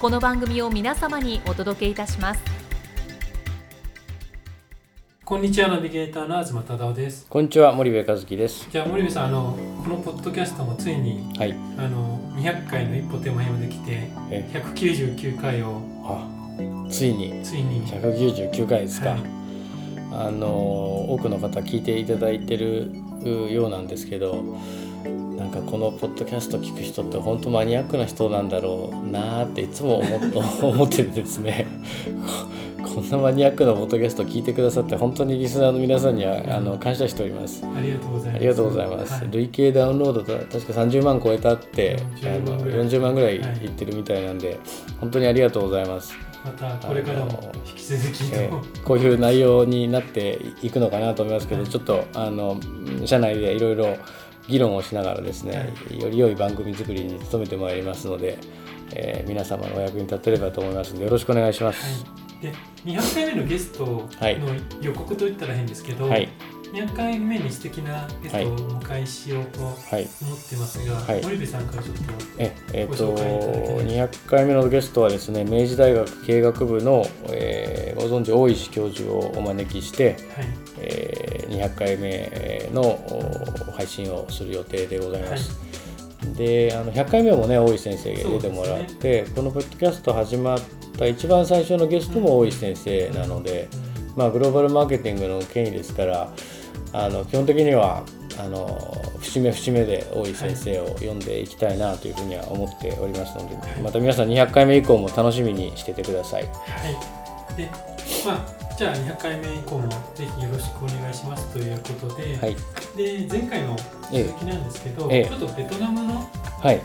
この番組を皆様にお届けいたします。こんにちはナビゲーターの東忠夫です。こんにちは森部和樹です。じゃあ森部さんあのこのポッドキャストもついにはい。あの200回の一歩手前まで来てえ199回をあついに。ついに。199回ですか、はい。あの多くの方聞いていただいてるようなんですけどなんかこのポッドキャスト聞く人って本当マニアックな人なんだろうなーっていつも思っ ててですね。こ こんなマニアックなポッドキャスト聞いてくださって本当にリスナーの皆さんにはあの感謝しております。ありがとうございます。ありがとうございます、はい。累計ダウンロードと確か30万超えたってあ40の万ぐらい。40万ぐらいいってるみたいなんで、本当にありがとうございます、またこれからも引き続きえと、ーこういう内容になっていくのかなと思いますけど、はい。ちょっとあの社内でいろいろ議論をしながらですね、より良い番組作りに努めてまいりますので、えー皆様のお役に立てればと思いますのでよろしくお願いします。はい、で200回目のゲストのはい。予告といったら変ですけど、はい、200回目に素敵なゲストをお迎えしようと思はい。ってますが、はい。森部さんからちょっとええーごと紹介いただけない200回目のゲストはですね明治大学経営学部の、えーご存知大石教授をお招きして、はい。えー200回目のお配信をする予定でございます。であの100回目もね大石先生が出てもらって、このポッドキャスト始まった一番最初のゲストも大石先生なので、まあ、グローバルマーケティングの権威ですからあの基本的にはあの節目節目で大石先生を読んでいきたいなというふうには思っておりますので、はい。また皆さん200回目以降も楽しみにしててください。はい。で、まあ、じゃあ200回目以降もぜひよろしくお願いしますということで、はい、で前回の続きなんですけど、ええ。ちょっとベトナムのはい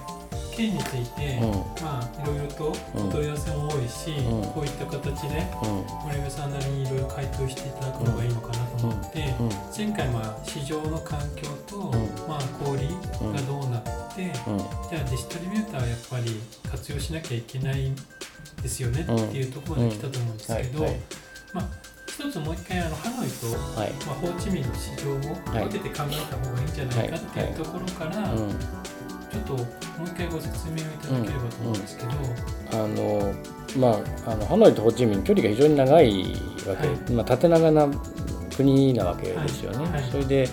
件について、うん。まあいろいろとお問い合わせも多いし、うん。こういった形でうん。森部さんなりにいろいろ回答していただくのがいいのかなと思って、うん。前回まあ市場の環境と、ん。まあ小売がどうなって、うん。じゃあディストリビューターはやっぱり活用しなきゃいけないですよねうんっていうところまで来たと思うんですけど、はい。はい。まあ一つもう一回あのハノイと、はい。まあ、ホーチミンの市場を分けて考えた方がいいんじゃないかっていうところから、うんちょっともう一回ご説明をいただければと思うんですけど、あのまあ、あのハノイとホーチミン距離が非常に長いわけ、はい。まあ、縦長な国なわけですよね、はい。はい。それで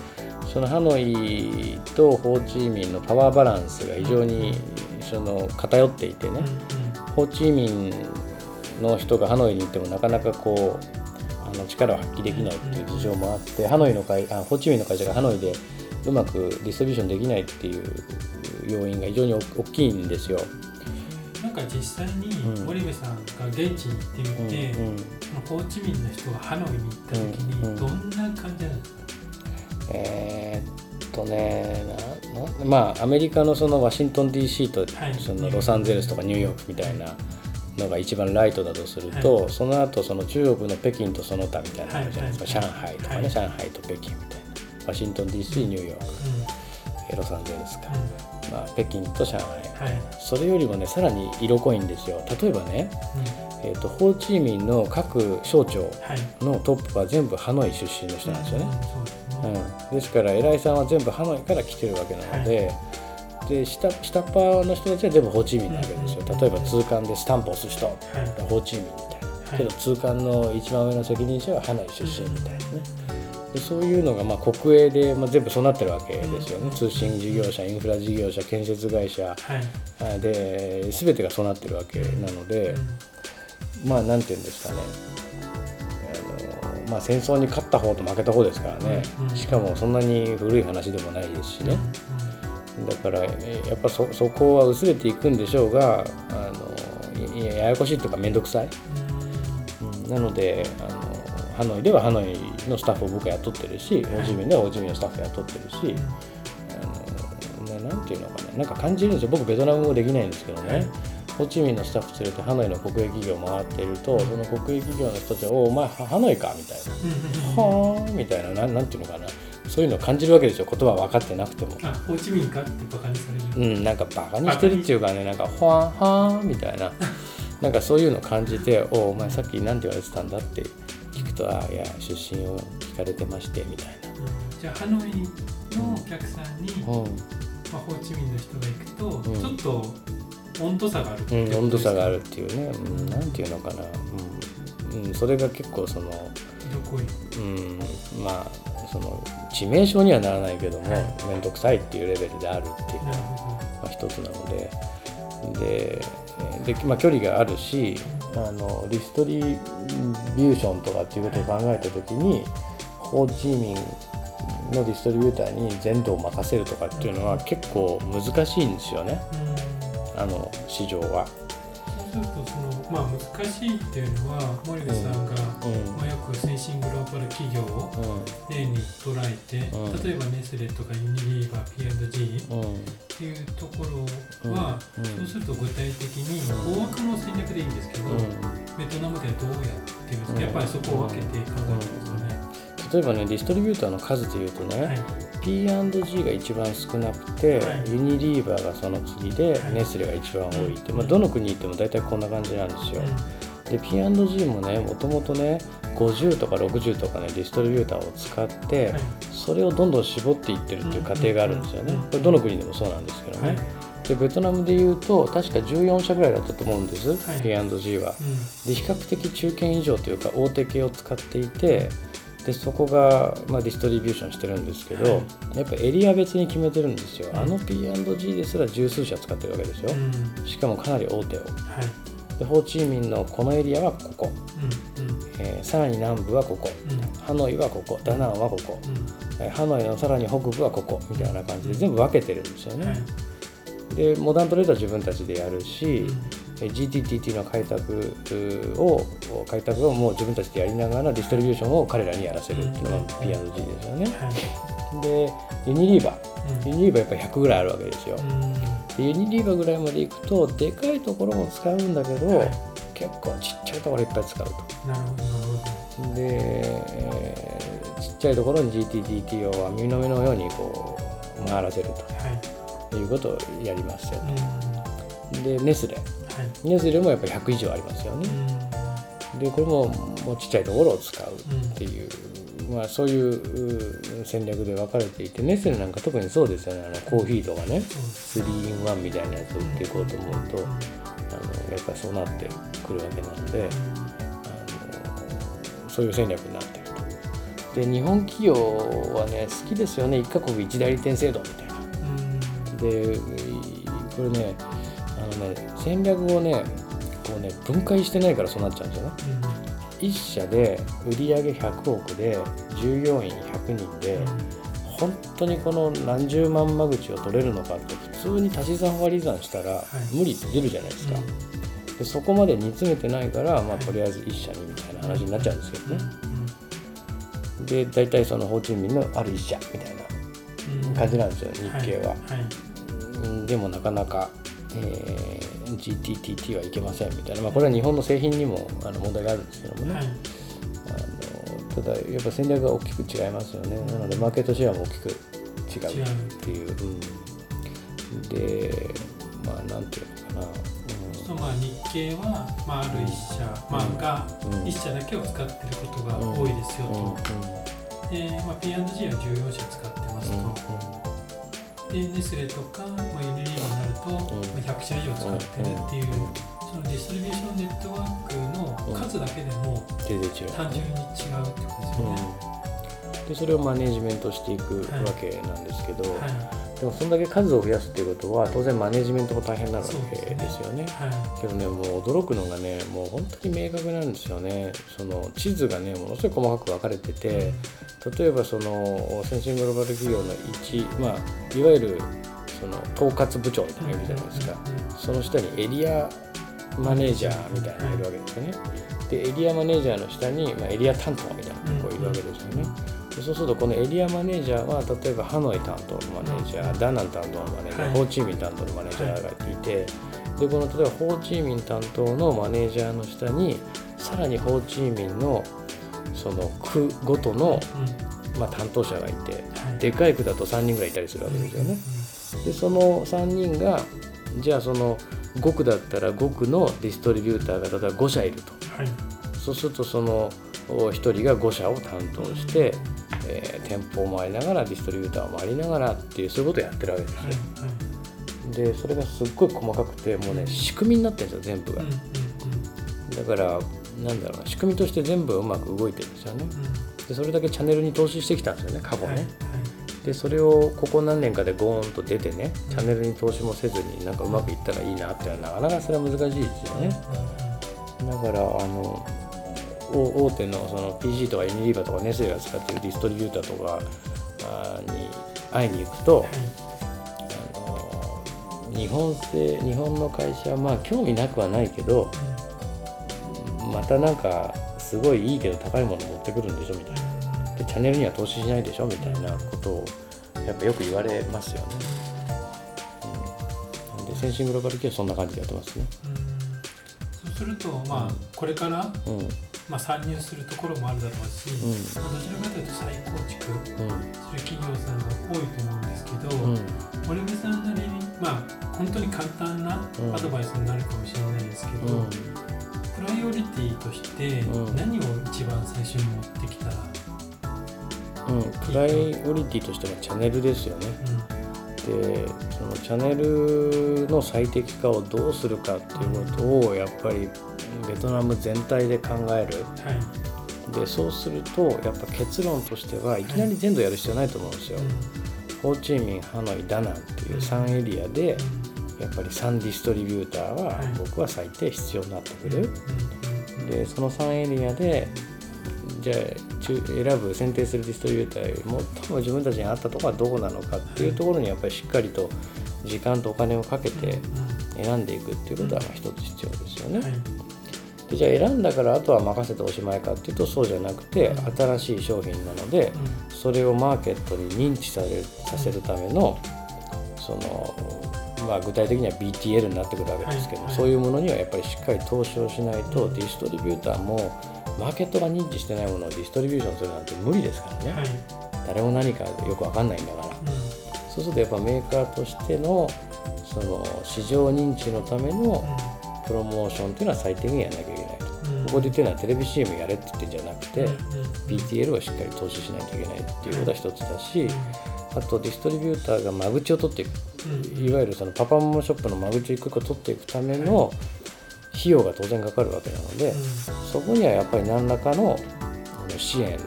そのハノイとホーチミンのパワーバランスが非常にその偏っていてね、うんうん。ホーチミンの人がハノイに行ってもなかなかこうあの力を発揮できないっていう事情もあって、ハノイの会あホーチミンの会社がハノイでうまくディストリビューションできないっていう要因が非常に大大きいんですよ。なんか実際にうん。森部さんが現地に行ってみて、うんうん。ホーチミンの人がハノイに行った時うんうん。にどんな感じなんですか、えーっとねまあアメリカのそのワシントン DC とはい。そのロサンゼルスとかニューヨークみたいなのが一番ライトだとすると、はその後その中国の北京とその他みたいなのあるじゃないですか、はい。上海とかね、はい。上海と北京みたいなワシントン DC ニューヨーク。ロサンゼルスか、うまあ、北京と上海。んはい。それよりもねさらに色濃いんですよ。例えばね、えーっとホーチミンの各省庁はい。のトップは全部ハノイ出身の人なんですよね、うんそうですね。うん、ですから偉いさんは全部ハノイから来てるわけなので,、で下下っ端の人たちは全部ホーチミンなわけですよ。うん例えば通関でスタンプを押す人はい。ホーチミンみたいな、はい。けど通関の一番上の責任者はハノイ出身みたいなねでそういうのがまあ国営で、まあ、全部そうなってるわけですよね、うん。通信事業者インフラ事業者建設会社。はい。あで全てがそうなってるわけなので、まあなんていうんですかね。あの、まあ、戦争に勝った方と負けた方ですからね、うんうん。しかもそんなに古い話でもないですしね、だからえーやっぱそそこは薄れていくんでしょうがあのいやややこしいというか面倒くさい、うん。なのであのハノイではハノイのスタッフを僕は雇ってるしホーチミンではホーチミンのスタッフを雇ってるし、あのななんていうのかななんか感じるんですよ。僕ベトナム語できないんですけどね、はい。ホーチミンのスタッフ連れてハノイの国営企業を回っているとその国営企業の人たちは「おお前ハハノイか」みたいな「はあ」みたいな。なんなんていうのかな。そういうのを感じるわけですよ。言葉分かってなくても。あホーチミンかってバカにされる、うん、なんかバカにしてるっていうかねなんか「ほわんはーん」みたいな。なんかそういうの感じて「おお前さっき何て言われてたんだ?」って聞くと「あいや出身を聞かれてまして」みたいうん。じゃあハノイのお客さんに、な、うん。まあ、ホーチミンの人が行くと、うん。ちょっと温度差があるってう。ん、こと温度差があるるっていうね、うん、なんていうのかな、うん。うん、それが結構その、うん、まあその致命傷にはならないけどもはい。面倒くさいっていうレベルであるっていうのがあ、一つなので。でで、まあ、距離があるしあのディストリビューションとかっていうことを考えた時にホーチミンのディストリビューターに全土を任せるとかっていうのは結構難しいんですよねあの市場は。するとその、まあ、難しいっていうのは森部さんが、うん。まあ、よく先進グローバル企業をう例に捉えて、うん。例えばネスレとかユニリーバー P&G っていうところは、うん。そうすると具体的に大枠の戦略でいいんですけど、ベトナムではどうやってるんですか、うん。やっぱりそこを分けて考えてますよね。例えばねディストリビューターの数でいうとね、はい。P&G が一番少なくて、はい。ユニリーバーがその次で、はい。ネスレが一番多いって、まあ、どの国行っても大体こんな感じなんですよ。で P&G もねもともとね50とか60とかねディストリビューターを使って、はい。それをどんどん絞っていってるっていう過程があるんですよね、うんこれどの国でもそうなんですけどね、はい。でベトナムでいうと確か14社ぐらいだったと思うんです、はい。P&G は。うん。で比較的中堅以上というか大手系を使っていてでそこが、まあ、ディストリビューションしてるんですけど、はい。やっぱエリア別に決めてるんですよ、うん。あの P&G ですら十数社使ってるわけですよ、うん。しかもかなり大手を。はい。でホーチミンのこのエリアはここ、うんうん。えーさらに南部はここ。うん。ハノイはここ。ダナンはここ、うん。えーハノイのさらに北部はここ。みたいな感じで全部分けてるんですよね、はい。でモダントレードは自分たちでやるし、GTTT の開拓を開拓をもう自分たちでやりながらディストリビューションを彼らにやらせるっていうのが P&G ですよね。はい。でユニリー。バうん。ーユニリーバーやっぱ100ぐらいあるわけですよ。ユニリーバーぐらいまで行くとでかいところも使うんだけど、はい。結構ちっちゃいところいっぱい使うと。なるほどで、えーちっちゃいところに GTTT を網の目のようにこう回らせるどはい。ということをやりますようん。ね。でネスレはい。ネスレもやっぱり100以上ありますよね。でこれももうちっちゃいところを使うっていう、まあ、そういうう戦略で分かれていてネスレなんか特にそうですよね。あのコーヒーとかね。そうです3 in 1みたいなやつを売っていこうと思うと、うん。あのやっぱりそうなってくるわけなので、あのそういう戦略になってると。で日本企業はね好きですよね。一カ国一代理店制度みたいな。うん。でこれねね戦略をねこうね分解してないからそうなっちゃうんですよね。1社で売上100億で従業員100人で本当にこの何十万間口を取れるのかって普通に足し算割り算したらい。無理って出るじゃないですか、でそこまで煮詰めてないから、まあ、とりあえず1社にみたいな話になっちゃうんですけどね、で大体そのホーチミンのある1社みたいな感じなんですよ日系は、はい。うん。でもなかなか、えー GTTT はいけませんみたいな、まあ、これは日本の製品にもあの問題があるんですけどもね、はい。あのただやっぱ戦略が大きく違いますよね。なのでマーケットシェアも大きく違うっていう、う。ん、でまあなんていうのかな、そうまあ日経は、まあ、ある一社、まあ、がうん。一社だけを使ってることが多いですよと、で、まあ、P&G は14社使ってますと、でネスレとか、まあ、ユニリーと、うんまあ、100社以上使ってるっていう、そのディストリビューションネットワークの数だけでも単純に違うってことですよね。うん。でそれをマネジメントしていくわけなんですけど、はい。でもそんだけ数を増やすっていうことは当然マネジメントも大変なわけですよね。はけどねもう驚くのがねもう本当に明確なんですよね。その地図がねものすごい細かく分かれてて例えばその先進グローバル企業の1、まあ、いわゆるその統括部長みたいなのがいるじゃないですか。その下にエリアマネージャーみたいなのがいるわけですよね。でエリアマネージャーの下に、まあ、エリア担当みたいなのがいるわけですよね。でそうするとこのエリアマネージャーは例えばハノイ担当のマネージャーダナン担当のマネージャー、はい。ホーチミン担当のマネージャーがいて、でこの例えばホーチミン担当のマネージャーの下にさらにホーチミンのその区ごとの、まあ、担当者がいてでかい区だと3人ぐらいいたりするわけですよね。でその3人がじゃあその5区だったら5区のディストリビューターが例えば5社いると。はい。そうするとその1人が5社を担当して、えー店舗を回りながらディストリビューターを回りながらっていうそういうことをやってるわけですよ。はいでそれがすっごい細かくてもうね仕組みになってるんですよ全部が。だからなんだろうな仕組みとして全部うまく動いてるんですよね。うんでそれだけチャンネルに投資してきたんですよね過去ね。はいでそれをここ何年かでゴーンと出てねチャンネルに投資もせずになんかうまくいったらいいなっていうのはなかなかそれは難しいですよね。だからあのお大手のその PG とかユニリーバーとかネスレが使ってるディストリビューターとかあに会いに行くと、あの日本製日本の会社はまあ興味なくはないけどまたなんかすごいいいけど高いもの持ってくるんでしょみたいな。でチャンネルには投資しないでしょみたいなことをやっぱよく言われますよね。うん、で先進グローバル企業はそんな感じでやってますね。そうするとまあこれからうん。まあ参入するところもあるだろうしうん。まあどちらかというと再構築うん。する企業さんが多いと思うんですけど、うん。森部さんなりにまあ本当に簡単なうんアドバイスになるかもしれないですけど、うん。プライオリティとしてうん。何を一番最初に持ってきたら、うん、プライオリティとしてはチャンネルですよね。でそのチャンネルの最適化をどうするかっていうことをやっぱりベトナム全体で考える。うん、はい、でそうするとやっぱ結論としてはいきなり全土やる必要ないと思うんですよ。ホーチミンハノイダナンっていう3エリアでやっぱり3ディストリビューターははい。僕は最低必要になってくうんる。でその3エリアでじゃあ中選ぶ選定するディストリビューターよりも最も自分たちに合ったところはどこなのかっていうところにやっぱりしっかりと時間とお金をかけて選んでいくっていうことはまあ一つ必要ですよね。はい。でじゃあ選んだからあとは任せておしまいかっていうとそうじゃなくてうん新しい商品なのでそれをマーケットに認知されるさせるためのその、まあ、具体的には BTL になってくるわけですけど、はいはい。そういうものにはやっぱりしっかり投資をしないと、うん。ディストリビューターもマーケットが認知してないものをディストリビューションするなんて無理ですからね、はい。誰も何かよくわかんないんだから。そうするとやっぱメーカーとしてのその市場認知のためのプロモーションっていうのは最低限やらなきゃいけないと。うん。ここで言ってるのはテレビ CM やれって言ってんじゃなくて、うんうん。BTL をしっかり投資しないといけないっていうことは一つだし、あとディストリビューターが間口を取っていくうんいわゆるそのパパママショップの間口を一個一個取っていくための費用が当然かかるわけなので、うんそこにはやっぱり何らかの支援はい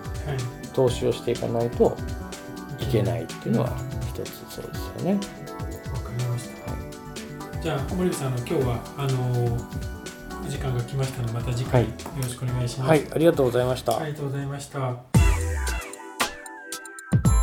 投資をしていかないといけないっていうのは一つそうですよね。わかりました。じゃあ森部さんあの今日はあのお時間が来ましたのでまた次回はいよろしくお願いします。はい、ありがとうございました。ありがとうございました。